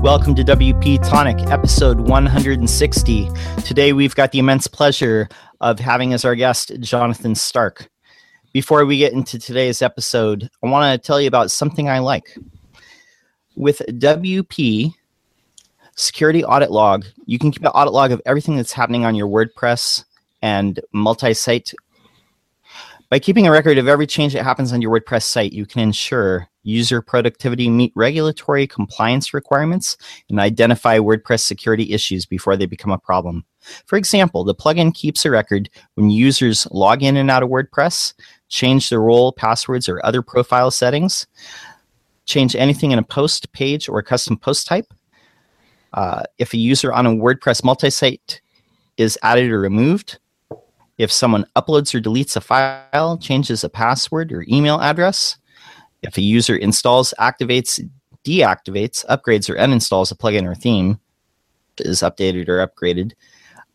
Welcome to WP Tonic, episode 160. Today we've got the immense pleasure of having as our guest Jonathan Stark. Before we get into today's episode, I want to tell you about something I like. With WP Security Audit Log, you can keep an audit log of everything that's happening on your WordPress and multi site. By keeping a record of every change that happens on your WordPress site, you can ensure user productivity meet regulatory compliance requirements and identify WordPress security issues before they become a problem. For example, the plugin keeps a record when users log in and out of WordPress, change their role, passwords, or other profile settings, change anything in a post page or custom post type. Uh, if a user on a WordPress multi-site is added or removed, if someone uploads or deletes a file, changes a password or email address, if a user installs, activates, deactivates, upgrades, or uninstalls a plugin or theme, is updated or upgraded,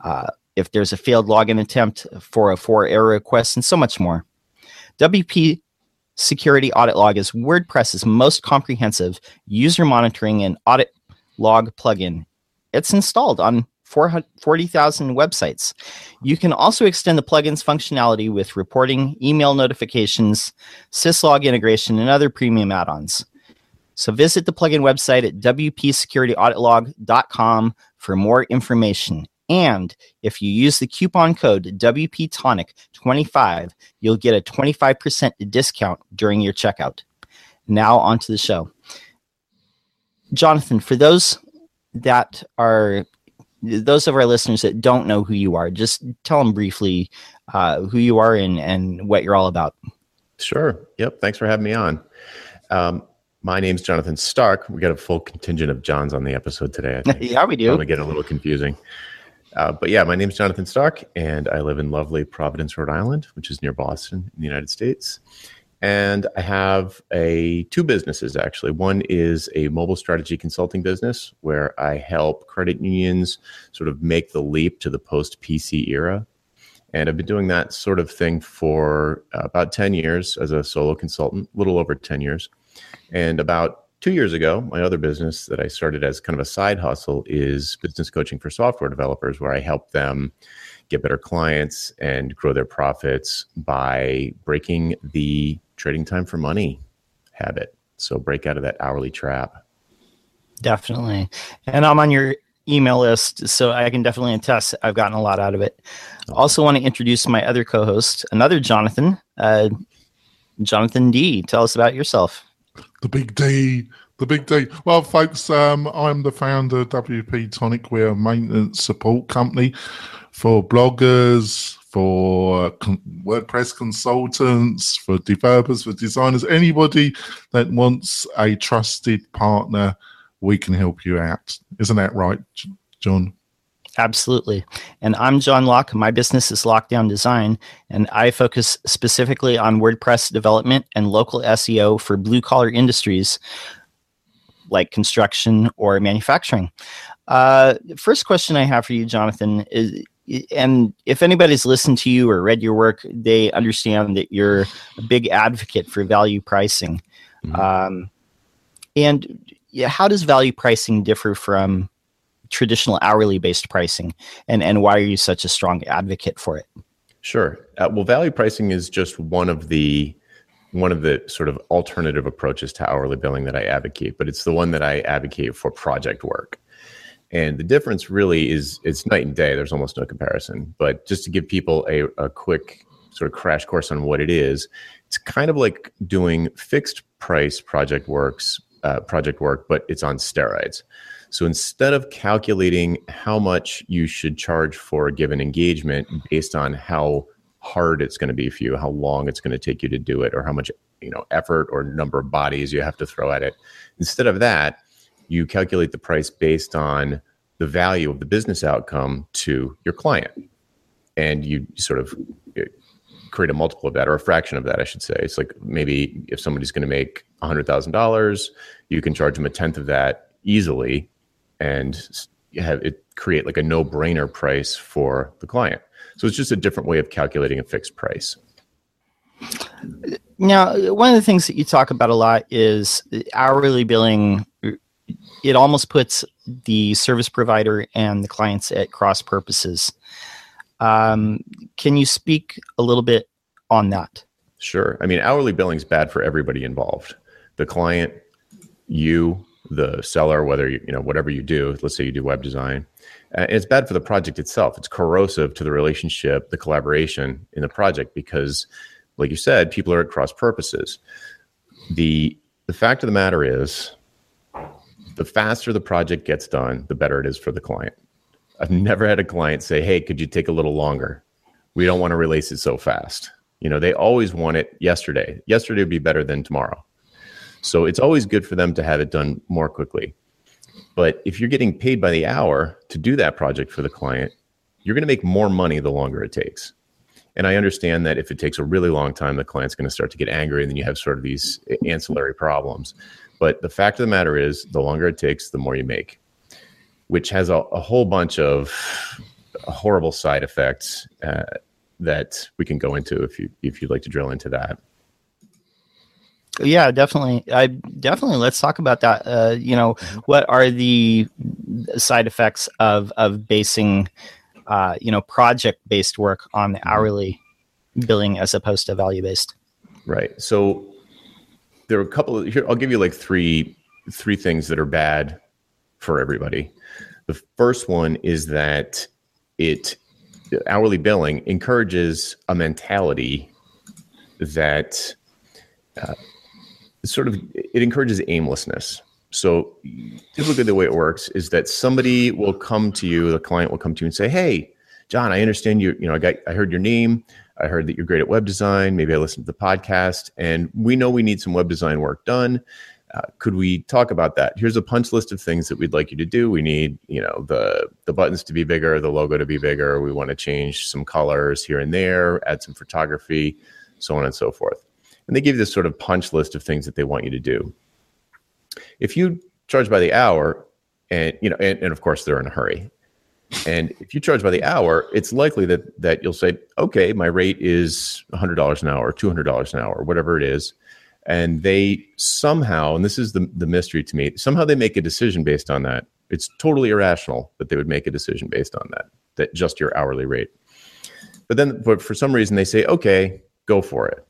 uh, if there's a failed login attempt, 404 error request, and so much more. WP Security Audit Log is WordPress's most comprehensive user monitoring and audit log plugin. It's installed on 40,000 websites. You can also extend the plugin's functionality with reporting, email notifications, syslog integration, and other premium add ons. So visit the plugin website at wpsecurityauditLog.com for more information. And if you use the coupon code WPTonic25, you'll get a 25% discount during your checkout. Now, on to the show. Jonathan, for those that are those of our listeners that don't know who you are, just tell them briefly uh, who you are and, and what you're all about. Sure. Yep. Thanks for having me on. Um, my name's Jonathan Stark. We got a full contingent of Johns on the episode today. yeah, we do. I'm gonna get a little confusing. Uh, but yeah, my name's Jonathan Stark, and I live in lovely Providence, Rhode Island, which is near Boston in the United States and I have a two businesses actually. One is a mobile strategy consulting business where I help credit unions sort of make the leap to the post PC era. And I've been doing that sort of thing for uh, about 10 years as a solo consultant, a little over 10 years. And about two years ago, my other business that I started as kind of a side hustle is business coaching for software developers, where I help them get better clients and grow their profits by breaking the trading time for money habit. So break out of that hourly trap. Definitely. And I'm on your email list, so I can definitely attest I've gotten a lot out of it. Also, want to introduce my other co host, another Jonathan, uh, Jonathan D. Tell us about yourself. The big D. The big D. Well, folks, um, I'm the founder of WP Tonic. We're a maintenance support company for bloggers, for con- WordPress consultants, for developers, for designers, anybody that wants a trusted partner, we can help you out. Isn't that right, John? Absolutely. And I'm John Locke. My business is Lockedown Design, and I focus specifically on WordPress development and local SEO for blue collar industries like construction or manufacturing. Uh, first question I have for you, Jonathan, is and if anybody's listened to you or read your work, they understand that you're a big advocate for value pricing. Mm-hmm. Um, and yeah, how does value pricing differ from traditional hourly based pricing, and and why are you such a strong advocate for it? Sure. Uh, well, value pricing is just one of the one of the sort of alternative approaches to hourly billing that I advocate, but it's the one that I advocate for project work. And the difference really is it's night and day. There's almost no comparison. But just to give people a, a quick sort of crash course on what it is, it's kind of like doing fixed price project works, uh, project work, but it's on steroids. So instead of calculating how much you should charge for a given engagement based on how hard it's going to be for you, how long it's going to take you to do it, or how much you know effort or number of bodies you have to throw at it, instead of that, you calculate the price based on the value of the business outcome to your client. and you sort of uh, create a multiple of that or a fraction of that, I should say. It's like maybe if somebody's going to make $100,000, you can charge them a tenth of that easily and have it create like a no brainer price for the client. So it's just a different way of calculating a fixed price. Now, one of the things that you talk about a lot is hourly billing. It almost puts the service provider and the clients at cross purposes. Um, can you speak a little bit on that? Sure. I mean, hourly billing is bad for everybody involved. The client, you, the seller, whether you, you know whatever you do. Let's say you do web design, uh, it's bad for the project itself. It's corrosive to the relationship, the collaboration in the project because, like you said, people are at cross purposes. the The fact of the matter is, the faster the project gets done, the better it is for the client. I've never had a client say, "Hey, could you take a little longer? We don't want to release it so fast." You know, they always want it yesterday. Yesterday would be better than tomorrow. So it's always good for them to have it done more quickly. But if you're getting paid by the hour to do that project for the client, you're going to make more money the longer it takes. And I understand that if it takes a really long time, the client's going to start to get angry and then you have sort of these ancillary problems. But the fact of the matter is, the longer it takes, the more you make, which has a, a whole bunch of horrible side effects uh, that we can go into if you if you'd like to drill into that. Yeah, definitely. I definitely let's talk about that. Uh, you know, mm-hmm. what are the side effects of of basing, uh, you know, project based work on the mm-hmm. hourly billing as opposed to value based? Right. So there are a couple of here. I'll give you like three three things that are bad for everybody. The first one is that it hourly billing encourages a mentality that. Uh, sort of it encourages aimlessness. So typically the way it works is that somebody will come to you, the client will come to you and say, "Hey, John, I understand you, you know, I got I heard your name. I heard that you're great at web design. Maybe I listened to the podcast and we know we need some web design work done. Uh, could we talk about that? Here's a punch list of things that we'd like you to do. We need, you know, the the buttons to be bigger, the logo to be bigger. We want to change some colors here and there, add some photography, so on and so forth and they give you this sort of punch list of things that they want you to do. If you charge by the hour, and you know, and, and of course they're in a hurry, and if you charge by the hour, it's likely that that you'll say, okay, my rate is hundred dollars an hour, two hundred dollars an hour, whatever it is, and they somehow, and this is the the mystery to me, somehow they make a decision based on that. It's totally irrational that they would make a decision based on that, that just your hourly rate. But then, but for some reason, they say, okay, go for it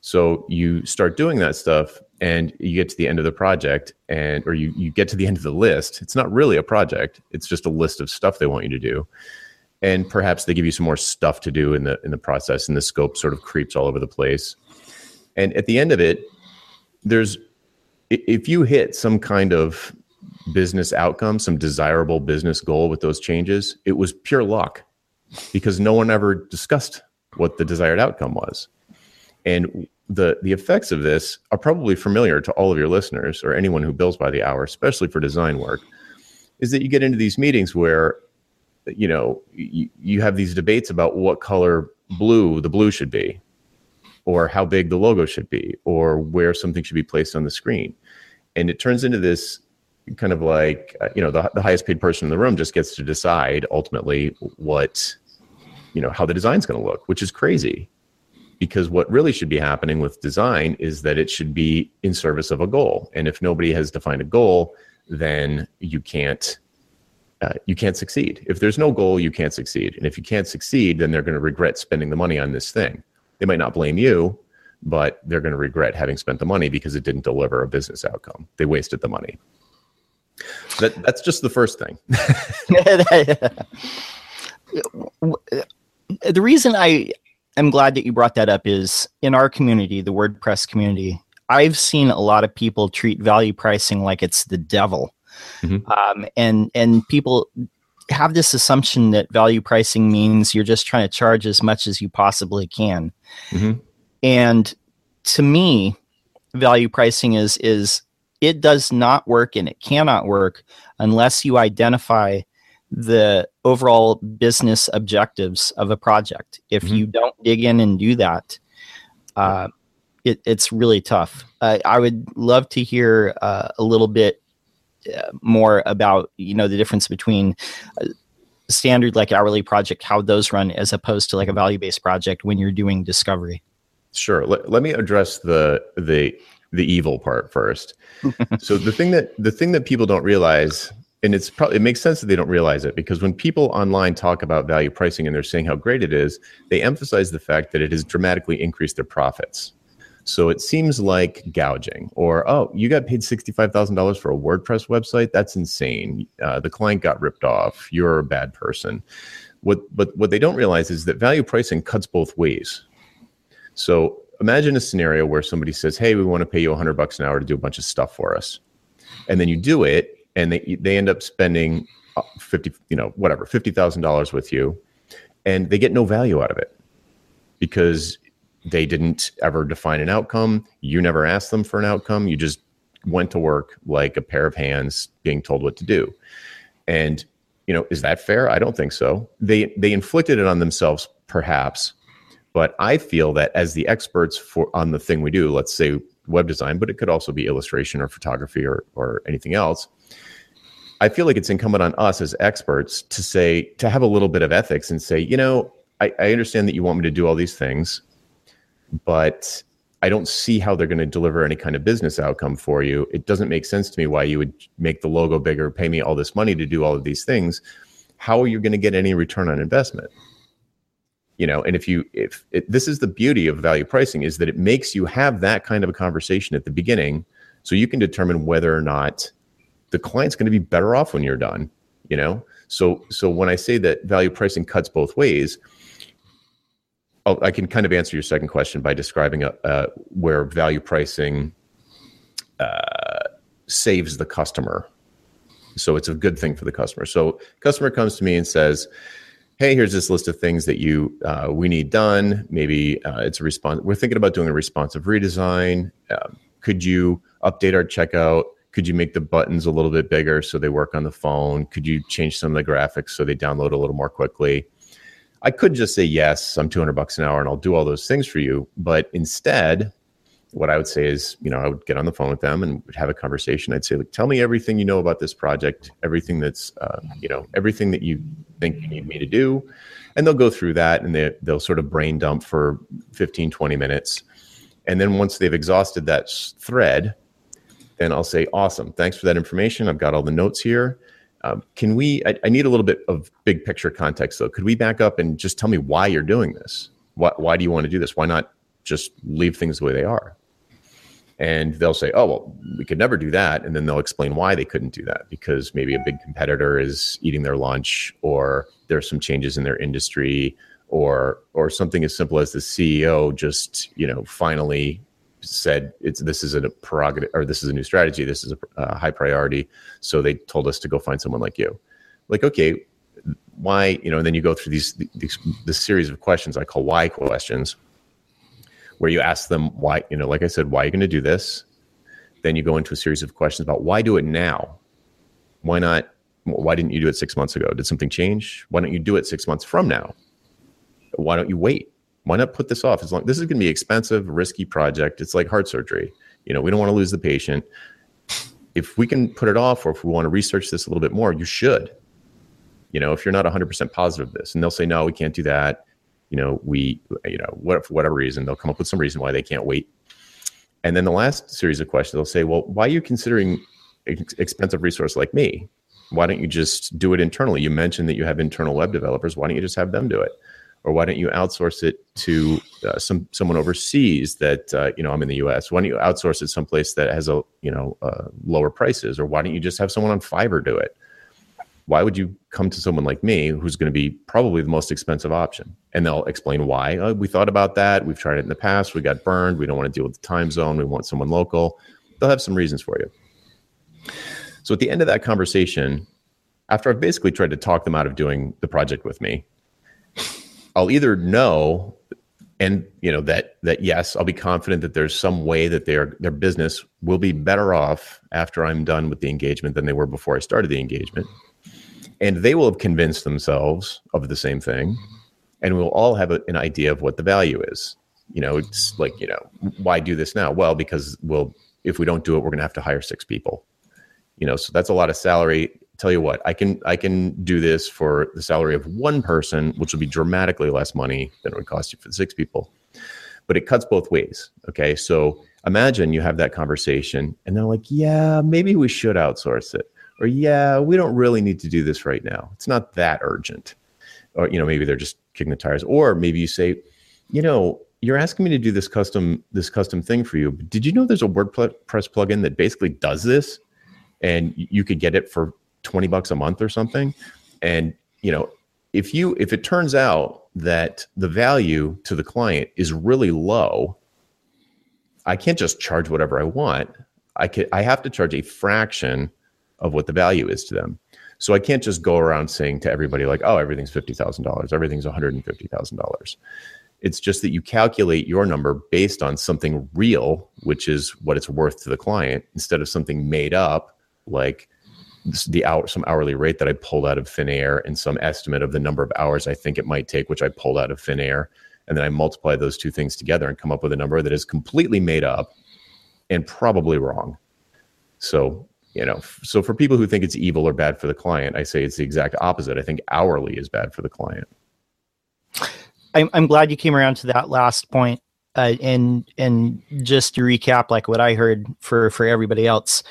so you start doing that stuff and you get to the end of the project and or you you get to the end of the list. It's not really a project. It's just a list of stuff they want you to do. And perhaps they give you some more stuff to do in the in the process and the scope sort of creeps all over the place. And at the end of it, there's if you hit some kind of business outcome, some desirable business goal with those changes, it was pure luck because no one ever discussed what the desired outcome was. And the the effects of this are probably familiar to all of your listeners or anyone who bills by the hour, especially for design work, is that you get into these meetings where you know you, you have these debates about what color blue the blue should be or how big the logo should be or where something should be placed on the screen. And it turns into this kind of like uh, you know the, the highest paid person in the room just gets to decide ultimately what you know how the design's going to look which is crazy because what really should be happening with design is that it should be in service of a goal. And if nobody has defined a goal then you can't uh, you can't succeed. If there's no goal you can't succeed. And if you can't succeed then they're going to regret spending the money on this thing. They might not blame you but they're going to regret having spent the money because it didn't deliver a business outcome. They wasted the money. That, that's just the first thing. The reason i am glad that you brought that up is in our community, the WordPress community, I've seen a lot of people treat value pricing like it's the devil. Mm-hmm. Um, and and people have this assumption that value pricing means you're just trying to charge as much as you possibly can. Mm-hmm. And to me, value pricing is is it does not work and it cannot work unless you identify the overall business objectives of a project. If Mhm. you don't dig in and do that, uh, it, it's really tough. Uh, I would love to hear uh, a little bit uh, more about you know the difference between uh, standard like hourly project, how those run, as opposed to like a value based project when you're doing discovery. Sure. Let, let me address the the the evil part first. so the thing that the thing that people don't realize, and it's probably it makes sense that they don't realize it because when people online talk about value pricing and they're saying how great it is, they emphasize the fact that it has dramatically increased their profits. So it seems like gouging, or oh, you got paid sixty-five thousand dollars for a WordPress website. That's insane. Uh, the client got ripped off. You're a bad person. What, but what they don't realize is that value pricing cuts both ways. So imagine a scenario where somebody says, "Hey, we want to pay you 100 bucks an hour to do a bunch of stuff for us," and then you do it, and they they end up spending uh, 50, you know, whatever, fifty thousand dollars with you, and they get no value out of it because they didn't ever define an outcome. You never asked them for an outcome. You just went to work like a pair of hands, being told what to do, and you know, is that fair? I don't think so. They they inflicted it on themselves, perhaps but I feel that as the experts for on the thing we do, let's say web design, but it could also be illustration or photography or or anything else. I feel like it's incumbent on us as experts to say to have a little bit of ethics and say, you know, I, I understand that you want me to do all these things, but I don't see how they're going to deliver any kind of business outcome for you. It doesn't make sense to me why you would make the logo bigger, pay me all this money to do all of these things. How are you going to get any return on investment? you know and if you if it, this is the beauty of value pricing is that it makes you have that kind of a conversation at the beginning so you can determine whether or not the client's going to be better off when you're done you know so so when i say that value pricing cuts both ways oh, i can kind of answer your second question by describing a, uh, where value pricing uh, saves the customer so it's a good thing for the customer so customer comes to me and says hey, here's this list of things that you uh, we need done. Maybe uh, it's a response. We're thinking about doing a responsive redesign. Uh, could you update our checkout? Could you make the buttons a little bit bigger so they work on the phone? Could you change some of the graphics so they download a little more quickly? I could just say yes, I'm 200 bucks an hour and I'll do all those things for you. But instead, what I would say is, you know, I would get on the phone with them and have a conversation. I'd say, like, tell me everything you know about this project, everything that's, uh, you know, everything that you think you need me to do. And they'll go through that and they, they'll sort of brain dump for 15, 20 minutes. And then once they've exhausted that thread, then I'll say, awesome, thanks for that information. I've got all the notes here. Um, can we, I, I, need a little bit of big picture context though. Could we back up and just tell me why you're doing this? Why, why do you want to do this? Why not just leave things the way they are? and they'll say, "Oh, well, we could never do that," and then they'll explain why they couldn't do that because maybe a big competitor is eating their lunch, or there's some changes in their industry, or or something as simple as the CEO just you know finally said it's this is a prerogative or this is a new strategy, this is a, a high priority, so they told us to go find someone like you. Like, okay, why? You know, and then you go through these, these this series of questions I call why questions where you ask them why, you know, like I said, why are you going to do this? Then you go into a series of questions about why do it now? Why not? Why didn't you do it six months ago? Did something change? Why don't you do it six months from now? Why don't you wait? Why not put this off as long? This is going to be expensive, risky project. It's like heart surgery. You know, we don't want to lose the patient. If we can put it off, or if we want to research this a little bit more, you should. You know, if you're not 100% positive of this, and they'll say, no, we can't do that you know, we, you know, what, for whatever reason, they'll come up with some reason why they can't wait. And then the last series of questions, they'll say, well, why are you considering ex- expensive resource like me? Why don't you just do it internally? You mentioned that you have internal web developers. Why don't you just have them do it? Or why don't you outsource it to uh, some someone overseas that uh, you know I'm in the U.S. Why don't you outsource it someplace that has a you know uh, lower prices? Or why don't you just have someone on Fiverr do it? why would you come to someone like me who's going to be probably the most expensive option? And they'll explain why oh, we thought about that. We've tried it in the past. We got burned. We don't want to deal with the time zone. We want someone local. They'll have some reasons for you. So at the end of that conversation after i've basically tried to talk them out of doing the project with me i'll either know and you know that that yes i'll be confident that there's some way that their their business will be better off after i'm done with the engagement than they were before i started the engagement. And they will have convinced themselves of the same thing. And we'll all have a, an idea of what the value is. You know it's like you know why do this now? Well because we'll if we don't do it we're going to have to hire six people. You know so that's a lot of salary tell you what i can i can do this for the salary of one person which will be dramatically less money than it would cost you for six people. But it cuts both ways okay? So imagine you have that conversation and they're like yeah maybe we should outsource it. Or yeah we don't really need to do this right now. It's not that urgent. Or you know maybe they're just kicking the tires. Or maybe you say you know you're asking me to do this custom this custom thing for you. But did you know there's a wordpress plugin that basically does this? And you could get it for 20 bucks a month or something. And you know if you if it turns out that the value to the client is really low i can't just charge whatever i want. I could i have to charge a fraction of what the value is to them. So i can't just go around saying to everybody like oh everything's $50000 everything's $150000 it's just that you calculate your number based on something real which is what it's worth to the client instead of something made up like the hour some hourly rate that I pulled out of thin air and some estimate of the number of hours I think it might take, which I pulled out of thin air. And then I multiply those two things together and come up with a number that is completely made up and probably wrong. So, you know, so for people who think it's evil or bad for the client, I say it's the exact opposite. I think hourly is bad for the client. I'm, I'm glad you came around to that last point. Uh, and and just to recap, like what I heard for for everybody else,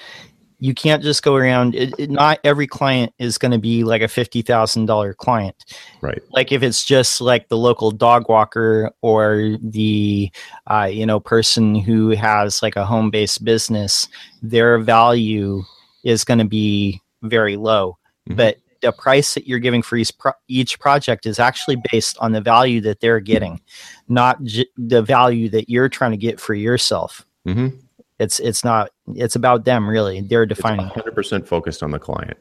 you can't just go around it, it, not every client is going to be like a $50000 client right like if it's just like the local dog walker or the uh, you know person who has like a home-based business their value is going to be very low mm-hmm. but the price that you're giving for each, pro- each project is actually based on the value that they're getting not j- the value that you're trying to get for yourself mm-hmm. It's it's not it's about them really. They're defining. Hundred percent focused on the client,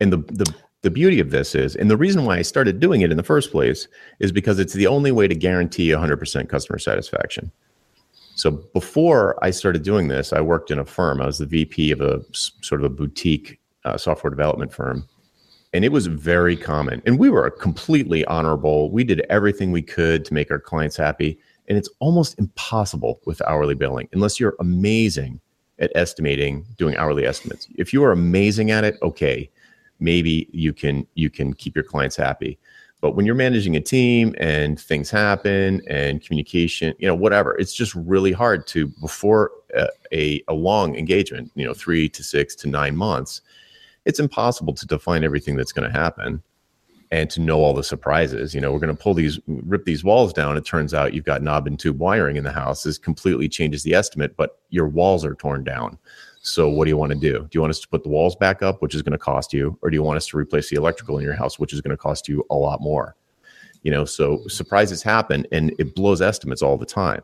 and the the the beauty of this is, and the reason why I started doing it in the first place is because it's the only way to guarantee 100% customer satisfaction. So before I started doing this, I worked in a firm. I was the VP of a sort of a boutique uh, software development firm. And it was very common. And we were completely honorable. We did everything we could to make our clients happy. And it's almost impossible with hourly billing unless you're amazing at estimating, doing hourly estimates. If you are amazing at it, okay, maybe you can you can keep your clients happy. But when you're managing a team and things happen and communication, you know, whatever, it's just really hard to before a, a, a long engagement, you know, three to six to nine months, it's impossible to define everything that's going to happen and to know all the surprises. You know, we're going to pull these, rip these walls down. It turns out you've got knob and tube wiring in the house. This completely changes the estimate, but your walls are torn down. So what do you want to do? Do you want us to put the walls back up, which is going to cost you, or do you want us to replace the electrical in your house, which is going to cost you a lot more? You know, so surprises happen and it blows estimates all the time.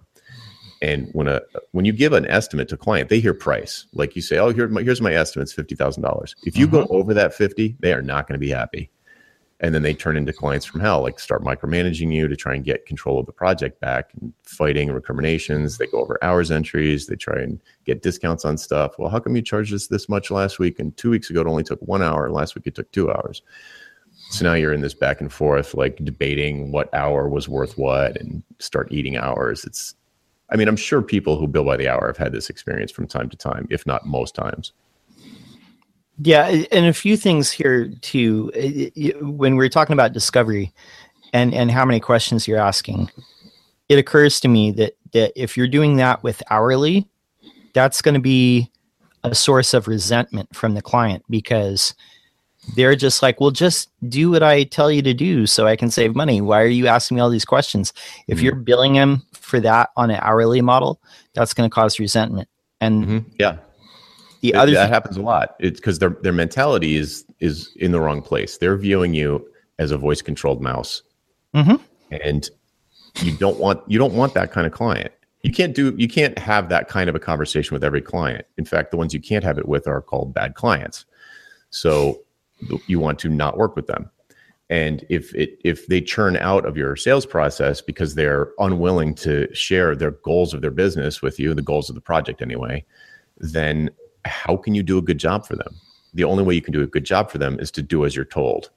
And when a when you give an estimate to a client, they hear price. Like you say, "Oh, here's my, here's my estimate's fifty thousand dollars." If you go mm-hmm. over that fifty, they are not going to be happy and then they turn into clients from hell like start micromanaging you to try and get control of the project back and fighting recriminations. They go over hours entries. They try and get discounts on stuff. Well how come you charged us this much last week and two weeks ago it only took one hour? Last week it took two hours. So now you're in this back and forth like debating what hour was worth what and start eating hours. It's i mean i'm sure people who bill by the hour have had this experience from time to time if not most times yeah, and a few things here too. When we're talking about discovery and and how many questions you're asking, it occurs to me that that if you're doing that with hourly, that's going to be a source of resentment from the client because they're just like, well, just do what I tell you to do so I can save money. Why are you asking me all these questions? If mm-hmm. you're billing them for that on an hourly model, that's going to cause resentment. And mm-hmm. yeah, the other that th- happens a lot. It's because their their mentality is is in the wrong place. They're viewing you as a voice controlled mouse, mm-hmm. and you don't want you don't want that kind of client. You can't do you can't have that kind of a conversation with every client. In fact, the ones you can't have it with are called bad clients. So you want to not work with them. And if it if they churn out of your sales process because they're unwilling to share their goals of their business with you, the goals of the project anyway, then how can you do a good job for them? the only way you can do a good job for them is to do as you're told.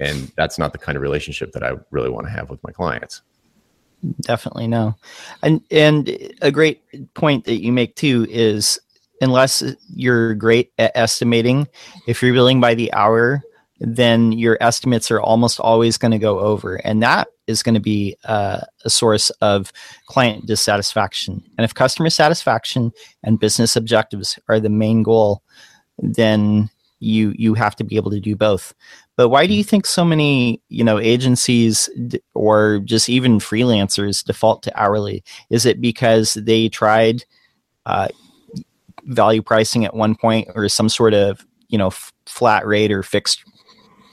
And that's not the kind of relationship that I really want to have with my clients. Definitely no. And and a great point that you make too is unless you're great at estimating, if you're billing by the hour, then your estimates are almost always going to go over. And that is going to be uh, a source of client dissatisfaction. And if customer satisfaction and business objectives are the main goal, then you you have to be able to do both. But why do you think so many you know agencies d- or just even freelancers default to hourly? Is it because they tried uh, value pricing at one point or some sort of you know f- flat rate or fixed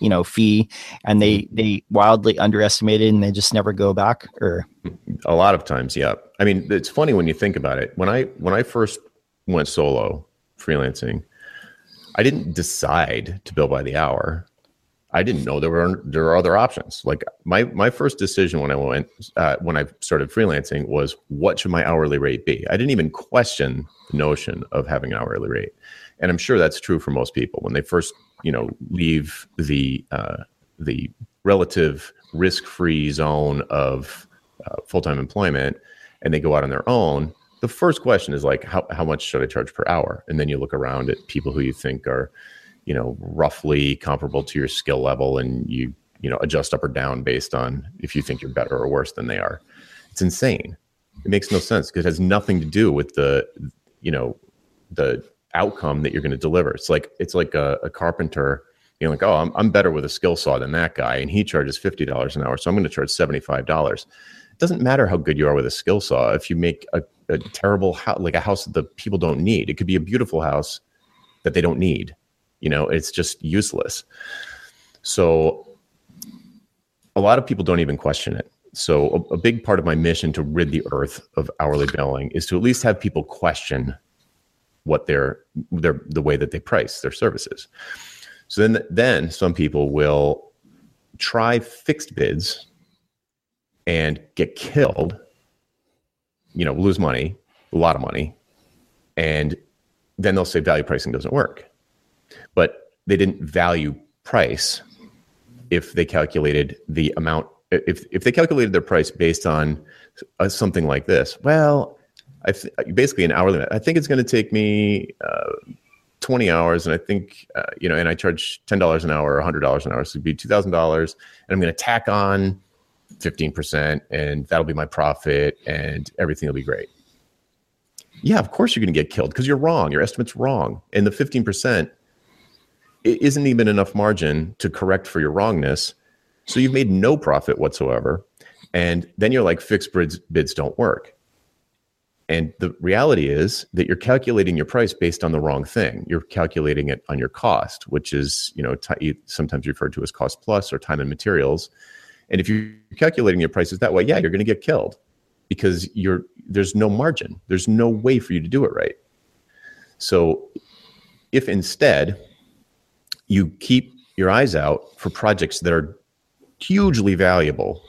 you know fee and they mm-hmm. they wildly underestimated and they just never go back or? A lot of times yeah. I mean it's funny when you think about it. When i when i first went solo freelancing i didn't decide to bill by the hour. I didn't know there were there are other options. Like my my first decision when i went uh, when i started freelancing was what should my hourly rate be? I didn't even question the notion of having an hourly rate. And i'm sure that's true for most people. When they first you know leave the uh, the relative risk-free zone of uh, full-time employment and they go out on their own the first question is like how, how much should i charge per hour? And then you look around at people who you think are you know roughly comparable to your skill level and you you know adjust up or down based on if you think you're better or worse than they are. It's insane. It makes no sense because it has nothing to do with the you know the outcome that you're going to deliver. It's like it's like a, a carpenter being like, oh, I'm, I'm better with a skill saw than that guy, and he charges fifty dollars an hour, so I'm going to charge seventy five dollars. It doesn't matter how good you are with a skill saw if you make a, a terrible house, like a house that the people don't need. It could be a beautiful house that they don't need. You know, it's just useless. So a lot of people don't even question it. So a, a, big part of my mission to rid the earth of hourly billing is to at least have people question what their their the way that they price their services. So then then some people will try fixed bids and get killed, you know, lose money, a lot of money, and then they'll say value pricing doesn't work. But they didn't value price if they calculated the amount if if they calculated their price based on uh, something like this. Well, I th- basically an hour limit. I think it's going to take me uh, 20 hours, and I think uh, you know, and I charge ten dollars an hour or hundred dollars an hour, so it'd be two thousand dollars, and I'm going to tack on fifteen percent, and that'll be my profit, and everything will be great. Yeah, of course you're going to get killed because you're wrong. Your estimate's wrong, and the fifteen percent isn't even enough margin to correct for your wrongness. So you've made no profit whatsoever, and then you're like, fixed bids bids don't work and the reality is that you're calculating your price based on the wrong thing. You're calculating it on your cost, which is, you know, t- sometimes referred to as cost plus or time and materials. And if you're calculating your prices that way, yeah, you're going to get killed because you're there's no margin. There's no way for you to do it right. So if instead you keep your eyes out for projects that are hugely valuable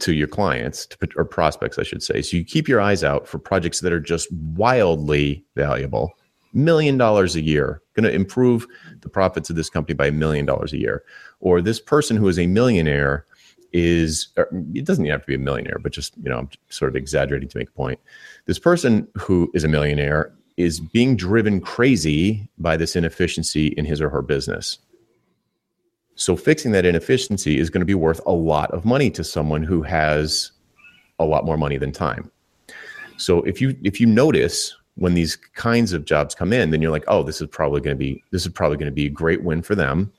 to your clients to, or prospects, I should say. So you keep your eyes out for projects that are just wildly valuable, million dollars a year, going to improve the profits of this company by a million dollars a year. Or this person who is a millionaire is, it doesn't have to be a millionaire, but just, you know, I'm sort of exaggerating to make a point. This person who is a millionaire is being driven crazy by this inefficiency in his or her business. So fixing that inefficiency is going to be worth a lot of money to someone who has a lot more money than time. So if you if you notice when these kinds of jobs come in, then you're like, oh, this is probably going to be this is probably going to be a great win for them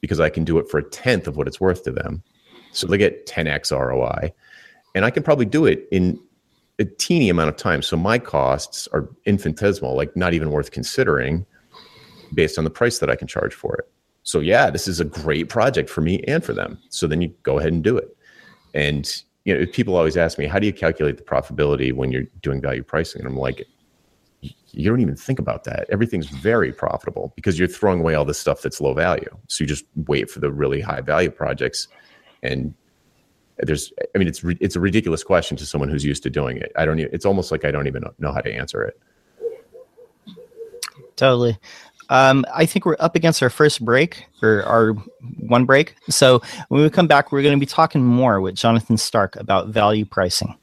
because I can do it for a tenth of what it's worth to them. So they get 10x ROI, and I can probably do it in a teeny amount of time. So my costs are infinitesimal, like not even worth considering based on the price that I can charge for it. So yeah, this is a great project for me and for them. So then you go ahead and do it. And you know, people always ask me, how do you calculate the profitability when you're doing value pricing? And I'm like, you don't even think about that. Everything's very profitable because you're throwing away all the stuff that's low value. So you just wait for the really high value projects. And there's, I mean, it's it's a ridiculous question to someone who's used to doing it. I don't. It's almost like I don't even know how to answer it. Totally. Um, I think we're up against our first break or our one break. So when we come back, we're going to be talking more with Jonathan Stark about value pricing.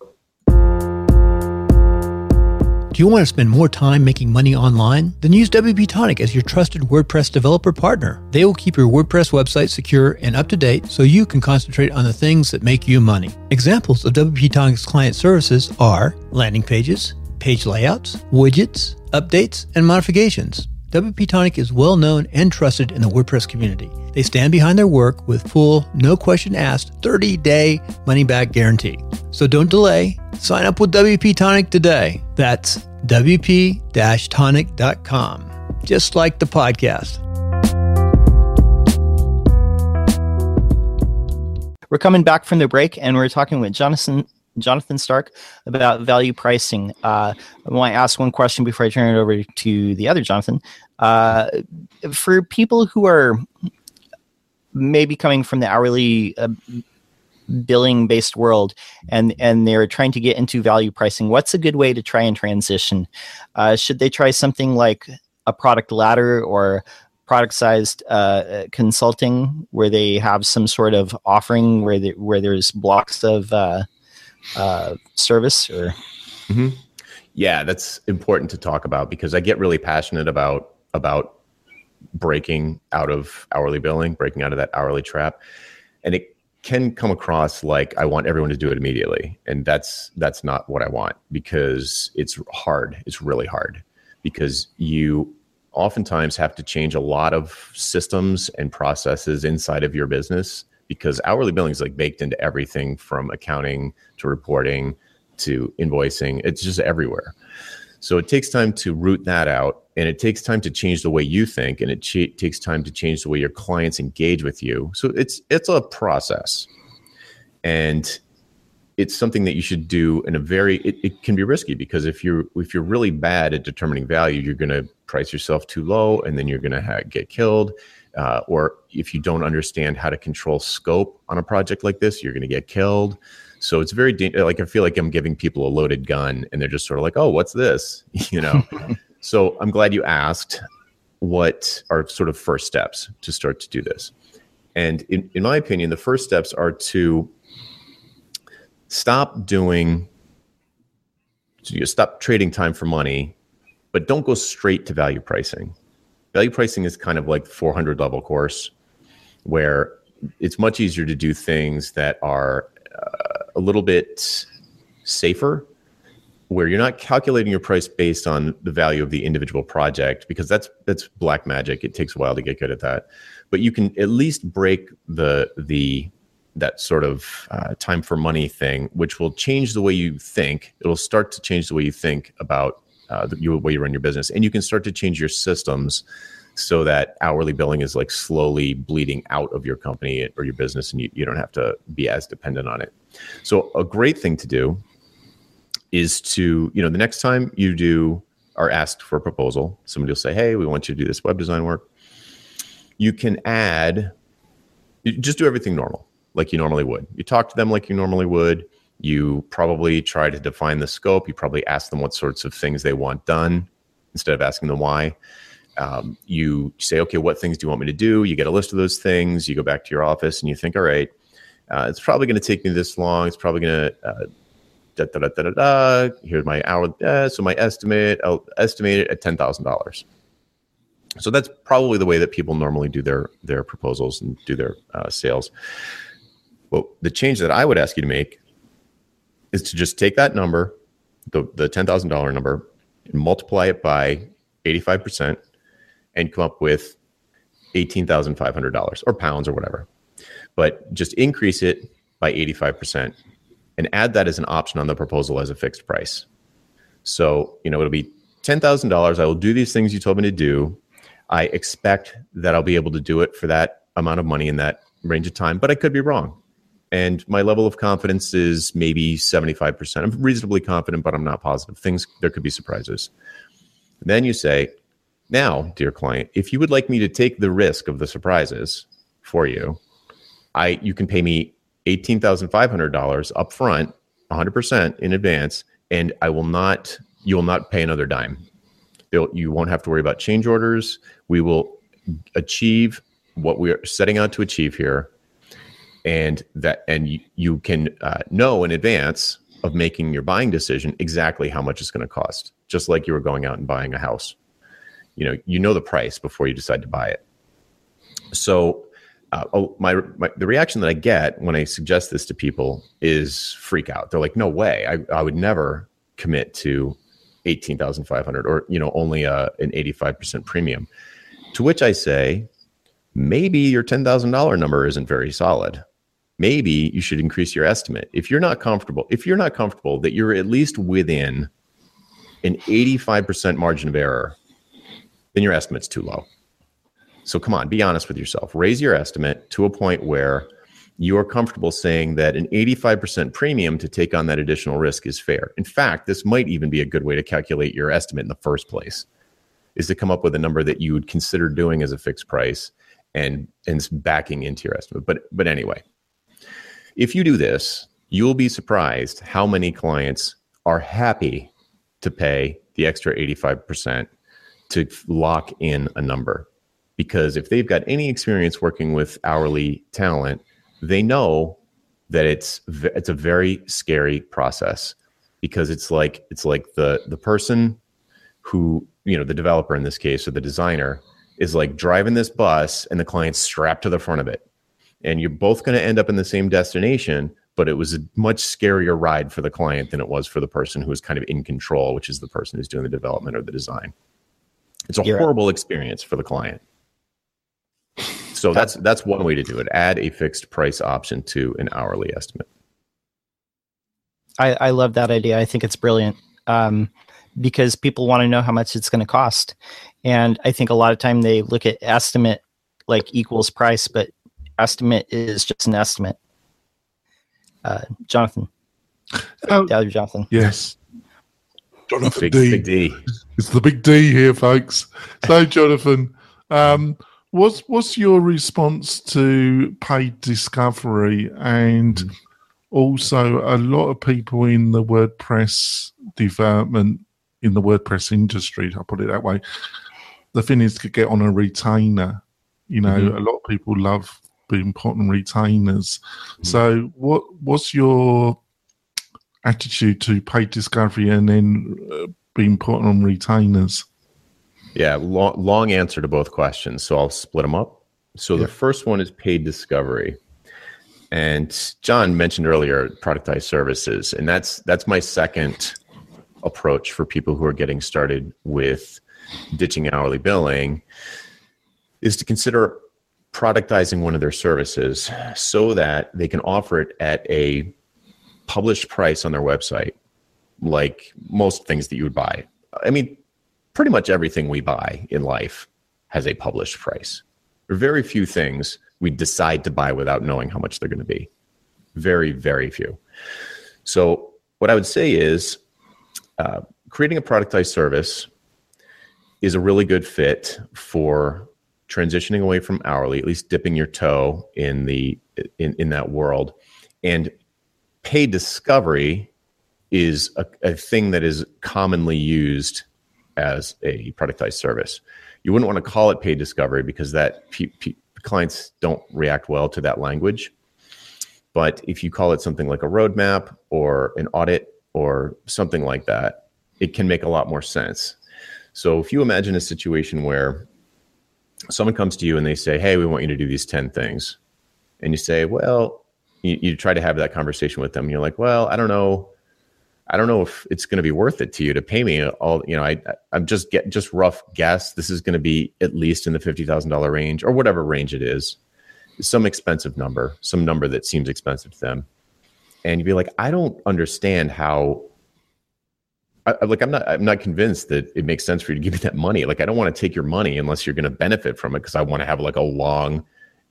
Do you want to spend more time making money online? Then use WP Tonic as your trusted WordPress developer partner. They will keep your WordPress website secure and up to date so you can concentrate on the things that make you money. Examples of WP Tonic's client services are landing pages, page layouts, widgets, updates, and modifications. WP Tonic is well known and trusted in the WordPress community. They stand behind their work with full, no question asked, 30 day money back guarantee. So don't delay. Sign up with WP Tonic today. That's WP tonic.com, just like the podcast. We're coming back from the break and we're talking with Jonathan Jonathan Stark about value pricing. Uh, I want to ask one question before I turn it over to the other Jonathan. Uh, for people who are maybe coming from the hourly uh, billing based world and and they're trying to get into value pricing what's a good way to try and transition uh, should they try something like a product ladder or product sized uh, consulting where they have some sort of offering where they, where there's blocks of uh, uh service or mm-hmm. yeah that's important to talk about because i get really passionate about about breaking out of hourly billing, breaking out of that hourly trap. And it can come across like I want everyone to do it immediately. And that's that's not what I want because it's hard. It's really hard because you oftentimes have to change a lot of systems and processes inside of your business because hourly billing is like baked into everything from accounting to reporting to invoicing. It's just everywhere. So it takes time to root that out and it takes time to change the way you think and it takes time to change the way your clients engage with you. So it's it's a process. And it's something that you should do in a very it, it can be risky because if you're if you're really bad at determining value you're going to price yourself too low and then you're going to ha- get killed. Uh, or if you don't understand how to control scope on a project like this you're going to get killed. So it's very like i feel like i'm giving people a loaded gun and they're just sort of like oh what's this? You know So I'm glad you asked what are sort of first steps to start to do this. And in, in my opinion, the first steps are to stop doing, so you stop trading time for money, but don't go straight to value pricing. Value pricing is kind of like the 400 level course where it's much easier to do things that are uh, a little bit safer where you're not calculating your price based on the value of the individual project because that's that's black magic. It takes a while to get good at that. But you can at least break the the that sort of uh, time for money thing which will change the way you think. It'll start to change the way you think about uh, the way you run your business. And you can start to change your systems so that hourly billing is like slowly bleeding out of your company or your business and you, you don't have to be as dependent on it. So a great thing to do is to you know the next time you do are asked for a proposal somebody will say hey we want you to do this web design work. You can add you just do everything normal like you normally would. You talk to them like you normally would. You probably try to define the scope. You probably ask them what sorts of things they want done instead of asking them why. Um, you say okay what things do you want me to do? You get a list of those things. You go back to your office and you think all right uh, it's probably going to take me this long. It's probably going to uh, da, da, da, da, da, da. here's my hour. Uh, so my estimate, I'll estimate it at ten thousand dollars. So that's probably the way that people normally do their their proposals and do their uh, sales. Well, the change that I would ask you to make is to just take that number, the the ten thousand dollar number, and multiply it by eighty five percent, and come up with eighteen thousand five hundred dollars or pounds or whatever. But just increase it by eighty five percent and add that as an option on the proposal as a fixed price. So, you know, it'll be $10,000. I will do these things you told me to do. I expect that I'll be able to do it for that amount of money in that range of time, but I could be wrong. And my level of confidence is maybe 75%. I'm reasonably confident, but I'm not positive. Things, there could be surprises. Then you say, now, dear client, if you would like me to take the risk of the surprises for you, I you can pay me $18,500 up front, 100% in advance, and I will not, you will not pay another dime. They'll, you won't have to worry about change orders. We will achieve what we're setting out to achieve here, and that and you, you can uh, know in advance of making your buying decision exactly how much it's going to cost, just like you were going out and buying a house. You know, you know the price before you decide to buy it. So, uh, oh, my, my the reaction that I get when I suggest this to people is freak out. They're like, "No way! I, I would never commit to eighteen thousand five hundred or you know only a, an eighty five percent premium." To which I say, maybe your ten thousand dollar number isn't very solid maybe you should increase your estimate. If you're not comfortable, if you're not comfortable that you're at least within an 85% margin of error, then your estimate's too low. So come on, be honest with yourself. Raise your estimate to a point where you are comfortable saying that an 85% premium to take on that additional risk is fair. In fact, this might even be a good way to calculate your estimate in the first place is to come up with a number that you would consider doing as a fixed price and and backing into your estimate. But but anyway, if you do this, you'll be surprised how many clients are happy to pay the extra 85% to lock in a number. Because if they've got any experience working with hourly talent, they know that it's it's a very scary process because it's like it's like the the person who you know the developer in this case or the designer is like driving this bus and the client's strapped to the front of it and you're both going to end up in the same destination but it was a much scarier ride for the client than it was for the person who was kind of in control which is the person who's doing the development or the design it's a you're horrible right. experience for the client so that's that's one way to do it add a fixed price option to an hourly estimate i, I love that idea i think it's brilliant um, because people want to know how much it's going to cost and i think a lot of time they look at estimate like equals price but estimate is just an estimate. Uh, Jonathan. Oh, Jonathan. Yes. Jonathan big, D. Big D. It's the big D here, folks. So, Jonathan, um, what's what's your response to paid discovery and also a lot of people in the WordPress development in the WordPress industry, I'll put it that way. The thing is to get on a retainer. You know, mm-hmm. a lot of people love being put on retainers. Mm. So, what what's your attitude to paid discovery and then uh, being put on retainers? Yeah, long, long answer to both questions. So I'll split them up. So yeah. the first one is paid discovery. And John mentioned earlier productized services, and that's that's my second approach for people who are getting started with ditching hourly billing is to consider productizing one of their services so that they can offer it at a published price on their website, like most things that you would buy. I mean, pretty much everything we buy in life has a published price. Very few things we decide to buy without knowing how much they're going to be. Very, very few. So, what I would say is uh, creating a productized service is a really good fit for transitioning away from hourly, at least dipping your toe in the in, in that world. And paid discovery is a, a thing that is commonly used as a productized service. You wouldn't want to call it paid discovery because that p- p- clients don't react well to that language. But if you call it something like a roadmap or an audit or something like that, it can make a lot more sense. So if you imagine a situation where someone comes to you and they say, Hey, we want you to do these 10 things. And you say, Well, you, you try to have that conversation with them. You're like, Well, I don't know. I don't know if it's going to be worth it to you to pay me all, you know, I, I'm just get just rough guess. This is going to be at least in the $50,000 range or whatever range it is, some expensive number, some number that seems expensive to them. And you'd be like, I don't understand how I, like I'm not I'm not convinced that it makes sense for you to give me that money. Like I don't want to take your money unless you're going to benefit from it because I want to have like a long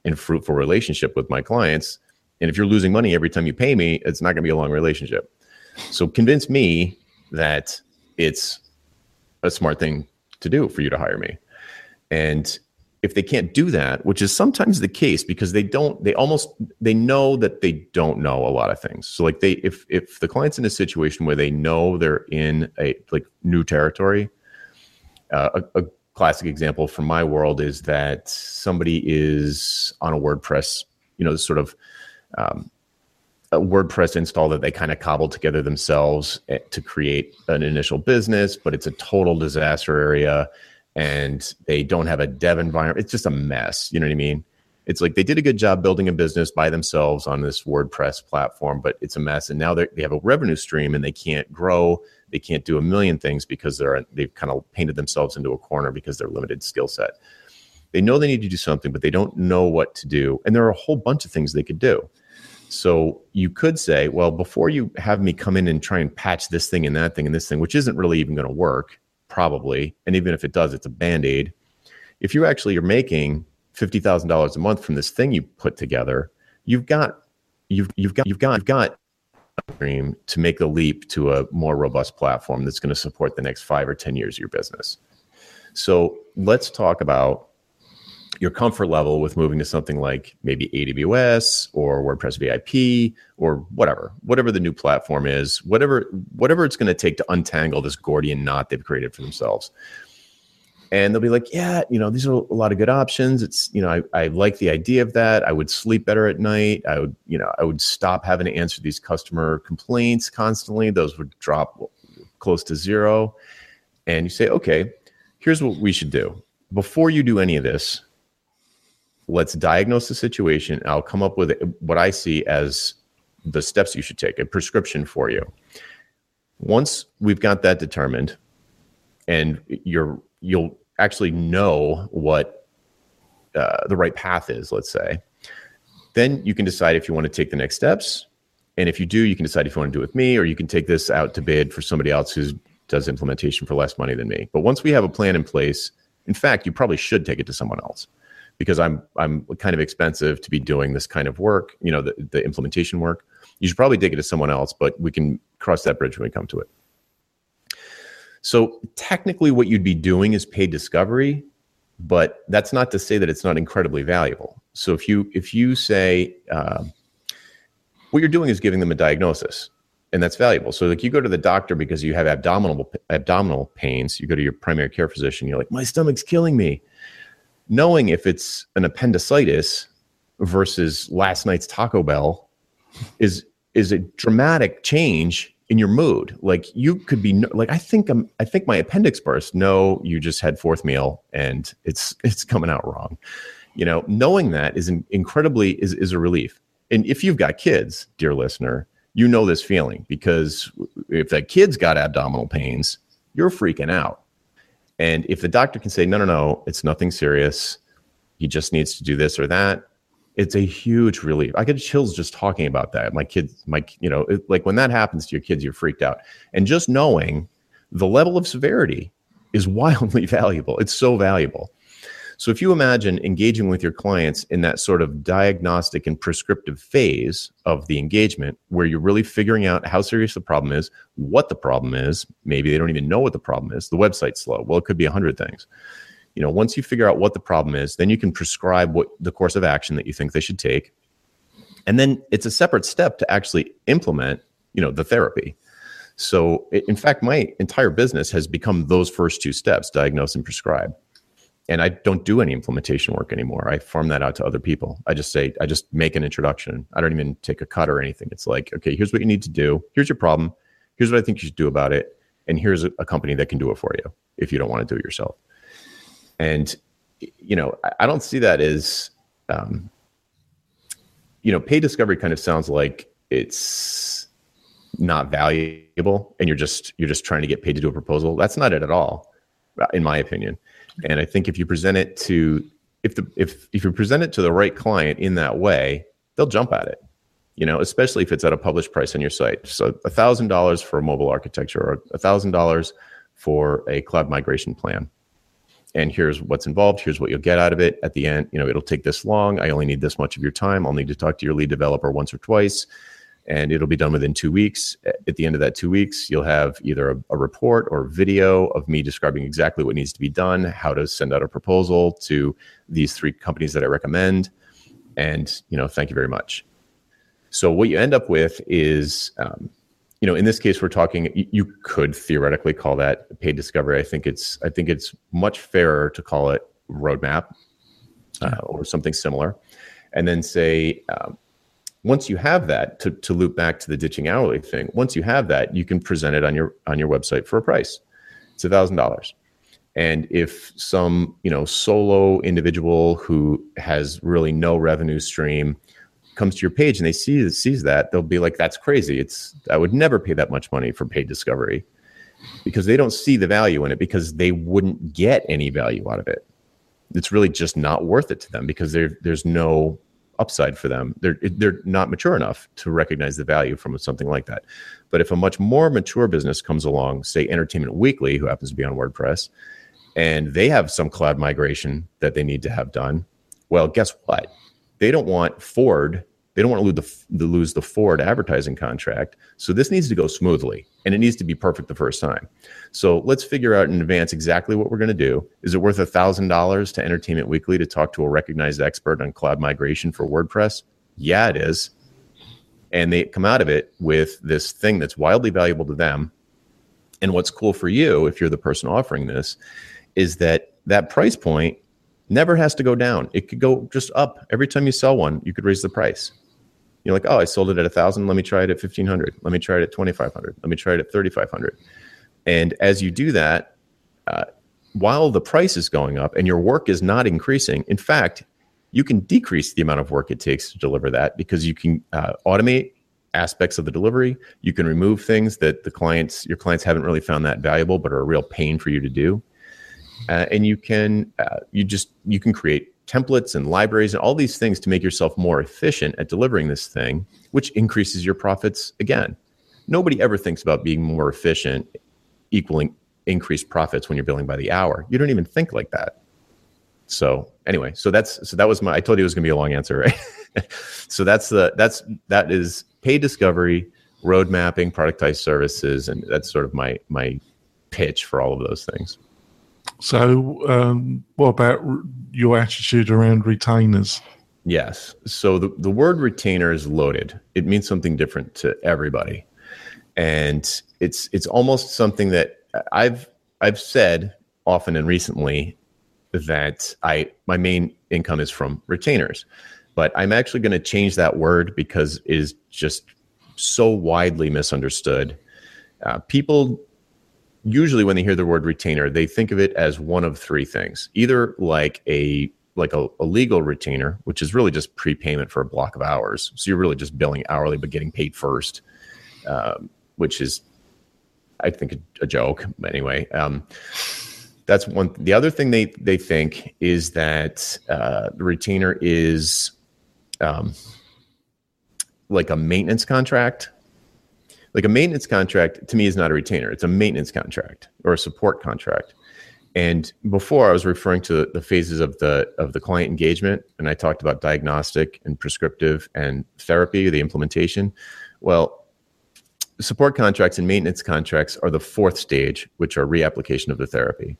and fruitful relationship with my clients. And if you're losing money every time you pay me, it's not going to be a long relationship. So convince me that it's a smart thing to do for you to hire me. And if they can't do that which is sometimes the case because they don't they almost they know that they don't know a lot of things so like they if if the client's in a situation where they know they're in a like new territory Uh, a, a classic example from my world is that somebody is on a WordPress, you know, sort of um, a WordPress install that they kind of cobbled together themselves eh, to create an initial business, but it's a total disaster area and they don't have a dev environment. It's just a mess. You know what I mean? It's like they did a good job building a business by themselves on this WordPress platform, but it's a mess. And now they have a revenue stream and they can't grow. They can't do a million things because they're they've kind of painted themselves into a corner because they're limited skill set. They know they need to do something, but they don't know what to do. And there are a whole bunch of things they could do. So you could say, well, before you have me come in and try and patch this thing and that thing and this thing, which isn't really even going to work, probably, and even if it does, it's a band aid. If you actually are making fifty thousand dollars a month from this thing you put together, you've got you've you've got you've got you've got dream to make the leap to a more robust platform that's going to support the next five or ten years of your business. So let's talk about your comfort level with moving to something like maybe AWS or WordPress VIP or whatever, whatever the new platform is, whatever whatever it's going to take to untangle this Gordian knot they've created for themselves. And they'll be like, yeah, you know, these are a lot of good options. It's, you know, I, I like the idea of that. I would sleep better at night. I would, you know, I would stop having to answer these customer complaints constantly. Those would drop close to zero. And you say, okay, here's what we should do. Before you do any of this, let's diagnose the situation. I'll come up with what I see as the steps you should take, a prescription for you. Once we've got that determined, and you're you'll actually know what uh, the right path is. Let's say, then you can decide if you want to take the next steps, and if you do, you can decide if you want to do it with me, or you can take this out to bid for somebody else who does implementation for less money than me. But once we have a plan in place, in fact, you probably should take it to someone else because I'm I'm kind of expensive to be doing this kind of work, you know, the, the implementation work. You should probably take it to someone else, but we can cross that bridge when we come to it. So technically, what you'd be doing is paid discovery, but that's not to say that it's not incredibly valuable. So if you if you say uh, what you're doing is giving them a diagnosis, and that's valuable. So like you go to the doctor because you have abdominal abdominal pains. You go to your primary care physician. You're like, my stomach's killing me knowing if it's an appendicitis versus last night's Taco Bell is is a dramatic change in your mood. Like you could be like I think I'm I think my appendix burst. No, you just had fourth meal and it's it's coming out wrong. You know, knowing that is incredibly is is a relief. And if you've got kids, dear listener, you know this feeling because if the kid's got abdominal pains, you're freaking out and if the doctor can say, no, no, no, it's nothing serious, he just needs to do this or that, it's a huge relief. I get chills just talking about that. My kids, my, you know, it, like when that happens to your kids, you're freaked out. And just knowing the level of severity is wildly valuable. It's so valuable. So if you imagine engaging with your clients in that sort of diagnostic and prescriptive phase of the engagement, where you're really figuring out how serious the problem is, what the problem is, maybe they don't even know what the problem is. The website's slow. Well, it could be a hundred things. You know, once you figure out what the problem is, then you can prescribe what the course of action that you think they should take. And then it's a separate step to actually implement, you know, the therapy. So, in fact, my entire business has become those first two steps diagnose and prescribe and I don't do any implementation work anymore. I farm that out to other people. I just say, I just make an introduction. I don't even take a cut or anything. It's like, okay, here's what you need to do. Here's your problem. Here's what I think you should do about it. And here's a, a company that can do it for you if you don't want to do it yourself. And, you know, I, I don't see that as, um, you know, pay discovery kind of sounds like it's not valuable and you're just, you're just trying to get paid to do a proposal. That's not it at all, in my opinion and I think if you present it to if the if if you present it to the right client in that way, they'll jump at it. You know, especially if it's at a published price on your site. So a thousand dollars for a mobile architecture or a thousand dollars for a cloud migration plan. And here's what's involved. Here's what you'll get out of it at the end. You know, it'll take this long. I only need this much of your time. I'll need to talk to your lead developer once or twice and it'll be done within two weeks. At the end of that two weeks, you'll have either a, a, report or video of me describing exactly what needs to be done, how to send out a proposal to these three companies that I recommend, and you know, thank you very much. So what you end up with is, um, you know, in this case, we're talking. You, could theoretically call that paid discovery. I think it's. I think it's much fairer to call it roadmap uh, or something similar, and then say. Um, once you have that, to, to loop back to the ditching hourly thing, once you have that, you can present it on your on your website for a price. It's a thousand dollars. And if some, you know, solo individual who has really no revenue stream comes to your page and they see sees that, they'll be like, "That's crazy! It's I would never pay that much money for paid discovery," because they don't see the value in it because they wouldn't get any value out of it. It's really just not worth it to them because there there's no upside for them. They're they're not mature enough to recognize the value from something like that. But if a much more mature business comes along, say Entertainment Weekly, who happens to be on WordPress, and they have some cloud migration that they need to have done. Well, guess what? They don't want Ford. They don't want to lose the, lose the Ford advertising contract. So this needs to go smoothly and it needs to be perfect the first time. So let's figure out in advance exactly what we're going to do. Is it worth a thousand dollars to Entertainment Weekly to talk to a recognized expert on cloud migration for WordPress? Yeah, it is. And they come out of it with this thing that's wildly valuable to them. And what's cool for you, if you're the person offering this, is that that price point never has to go down. It could go just up every time you sell one. You could raise the price. You're like, oh, I sold it at a thousand. Let me try it at fifteen hundred. Let me try it at twenty five hundred. Let me try it at thirty five hundred. And as you do that, uh, while the price is going up and your work is not increasing, in fact, you can decrease the amount of work it takes to deliver that because you can uh, automate aspects of the delivery. You can remove things that the clients, your clients, haven't really found that valuable, but are a real pain for you to do uh, and you can uh, you just you can create templates and libraries and all these things to make yourself more efficient at delivering this thing which increases your profits again. Nobody ever thinks about being more efficient equaling increased profits when you're billing by the hour. You don't even think like that. So anyway so that's so that was my i told you it was going to be a long answer right? So that's the that's that is paid discovery road mapping productized services and that's sort of my my pitch for all of those things so, um, what about your attitude around retainers? Yes. So the, the word retainer is loaded. It means something different to everybody. And it's it's almost something that I've I've said often and recently that I my main income is from retainers. But I'm actually going to change that word because it is just so widely misunderstood. Uh, people usually when they hear the word retainer, they think of it as one of three things: either like a like a, a, legal retainer, which is really just prepayment for a block of hours. So you're really just billing hourly, but getting paid first, um, which is, I think, a, a joke. But anyway, um, that's one. The other thing they they think is that uh, the retainer is um, like a maintenance contract like a maintenance contract to me is not a retainer. It's a maintenance contract or a support contract. And before i was referring to the phases of the of the client engagement and i talked about diagnostic and prescriptive and therapy the implementation. Well support contracts and maintenance contracts are the fourth stage which are reapplication of the therapy.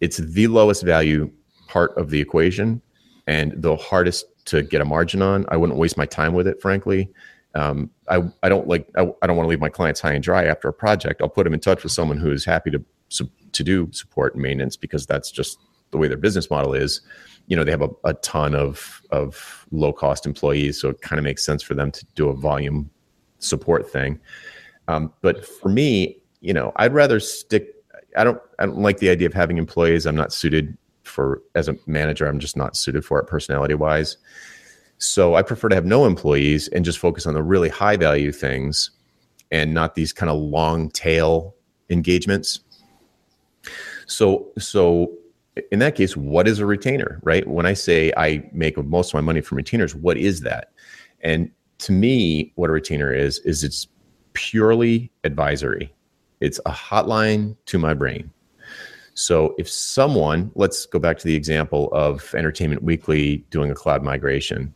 It's the lowest value part of the equation and the hardest to get a margin on. I wouldn't waste my time with it frankly um, I, I don't like I, I don't want to leave my clients high and dry after a project. I'll put them in touch with someone who is happy to to do support and maintenance because that's just the way their business model is. You know, they have a, a ton of of low cost employees, so it kind of makes sense for them to do a volume support thing. Um, but for me, you know, I'd rather stick. I don't I don't like the idea of having employees. I'm not suited for as a manager. I'm just not suited for it personality wise. So I prefer to have no employees and just focus on the really high value things and not these kind of long tail engagements. So so in that case, what is a retainer, right? When I say I make most of my money from retainers, what is that? And to me, what a retainer is is it's purely advisory. It's a hotline to my brain. So if someone, let's go back to the example of Entertainment Weekly doing a cloud migration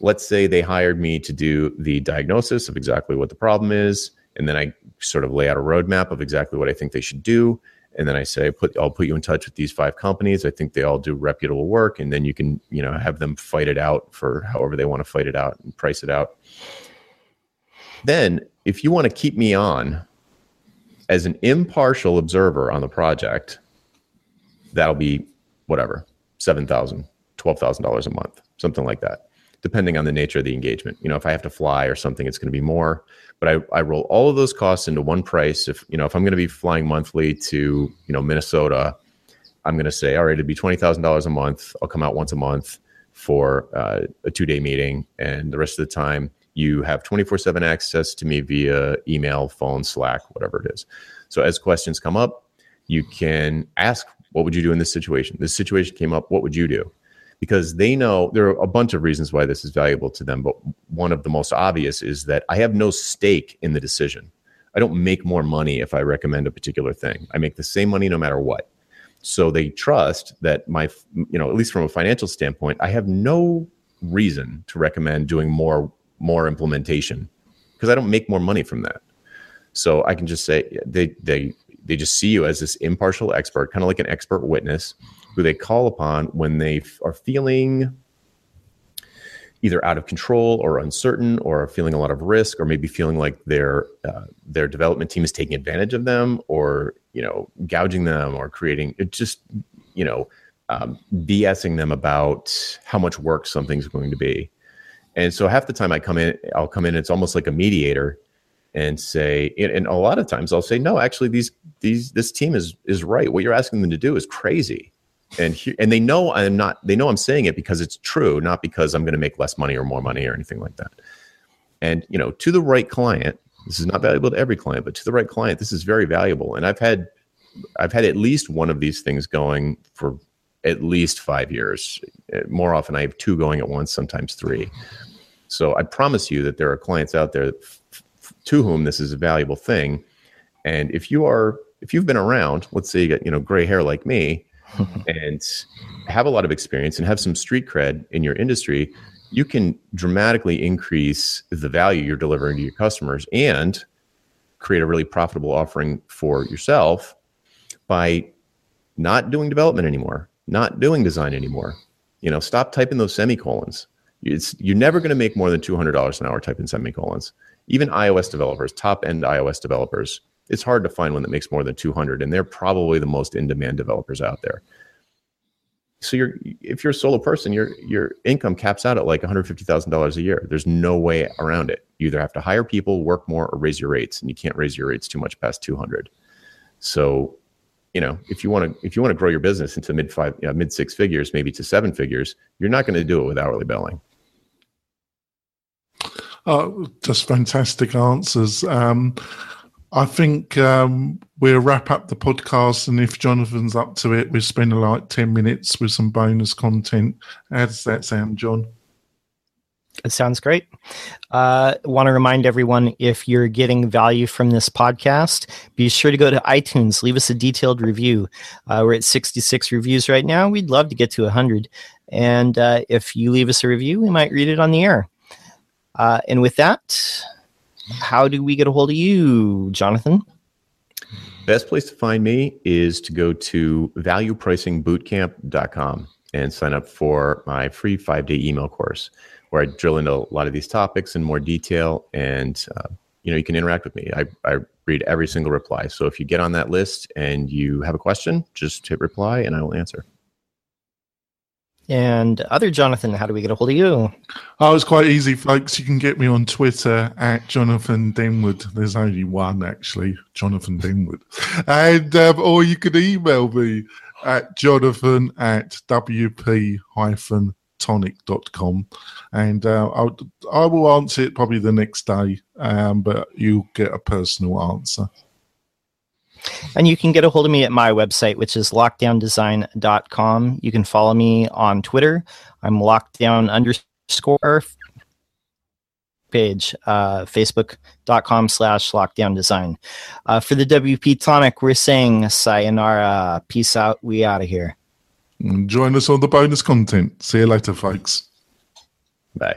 let's say they hired me to do the diagnosis of exactly what the problem is and then i sort of lay out a roadmap of exactly what i think they should do and then i say put i'll put you in touch with these five companies. I think they all do reputable work and then you can you know have them fight it out for however they want to fight it out and price it out. Then if you want to keep me on as an impartial observer on the project, that'll be whatever, $7,000, $12,000 a month, something like that, depending on the nature of the engagement. You know, if I have to fly or something, it's going to be more. But I, I roll all of those costs into one price. If, you know, if I'm going to be flying monthly to, you know, Minnesota, I'm going to say, all right, it'd be $20,000 a month. I'll come out once a month for uh, a two day meeting. And the rest of the time, you have 24 7 access to me via email, phone, Slack, whatever it is. So as questions come up, you can ask, What would you do in this situation? This situation came up, what would you do? Because they know there are a bunch of reasons why this is valuable to them, but one of the most obvious is that I have no stake in the decision. I don't make more money if I recommend a particular thing. I make the same money no matter what. So they trust that my, you know, at least from a financial standpoint, I have no reason to recommend doing more more implementation because I don't make more money from that. So I can just say they they they just see you as this impartial expert, kind of like an expert witness who they call upon when they f- are feeling either out of control or uncertain or feeling a lot of risk or maybe feeling like their uh, their development team is taking advantage of them or you know gouging them or creating just you know um, BSing them about how much work something's going to be and so half the time I come in, I'll come in. It's almost like a mediator, and say, and a lot of times I'll say, no, actually, these these this team is is right. What you're asking them to do is crazy, and he, and they know I'm not. They know I'm saying it because it's true, not because I'm going to make less money or more money or anything like that. And you know, to the right client, this is not valuable to every client, but to the right client, this is very valuable. And I've had I've had at least one of these things going for at least five years. More often, I have two going at once, sometimes three. So I promise you that there are clients out there to whom this is a valuable thing. And if you are, if you've been around, let's say you got, you know, gray hair like me and have a lot of experience and have some street cred in your industry, you can dramatically increase the value you're delivering to your customers and create a really profitable offering for yourself by not doing development anymore, not doing design anymore. You know, stop typing those semicolons it's, you're never going to make more than $200 an hour typing semicolons. Even iOS developers, top end iOS developers, it's hard to find one that makes more than 200 and they're probably the most in demand developers out there. So you're if you're a solo person, your your income caps out at like $150,000 a year. There's no way around it. You either have to hire people, work more or raise your rates and you can't raise your rates too much past 200. So you know if you want to if you want to grow your business into mid five you know, mid six figures maybe to seven figures you're not going to do it with hourly billing Oh, just fantastic answers. Um, I think um, we'll wrap up the podcast, and if Jonathan's up to it, we'll spend like 10 minutes with some bonus content. How does that sound, John? It sounds great. Uh, Want to remind everyone if you're getting value from this podcast, be sure to go to iTunes, leave us a detailed review. Uh, we're at 66 reviews right now. We'd love to get to 100. And uh, if you leave us a review, we might read it on the air. Uh, and with that, how do we get a hold of you, Jonathan? Best place to find me is to go to valuepricingbootcamp.com and sign up for my free five day email course where I drill into a lot of these topics in more detail. And, uh, you know, you can interact with me. I, I read every single reply. So if you get on that list and you have a question, just hit reply and I will answer. And other Jonathan, how do we get a hold of you? Oh, it's quite easy, folks. You can get me on Twitter at Jonathan Denwood. There's only one, actually, Jonathan Denwood. And, um, or you can email me at jonathan at wp tonic.com and uh, I'll, I will answer it probably the next day, um, but you'll get a personal answer. And you can get a hold of me at my website, which is lockedowndesign.com. You can follow me on Twitter. I'm lockedown underscore page, uh, facebook.com slash lockedown design. Uh, for the WP Tonic, we're saying sayonara. Peace out. We out of here. Join us on the bonus content. See you later, folks. Bye.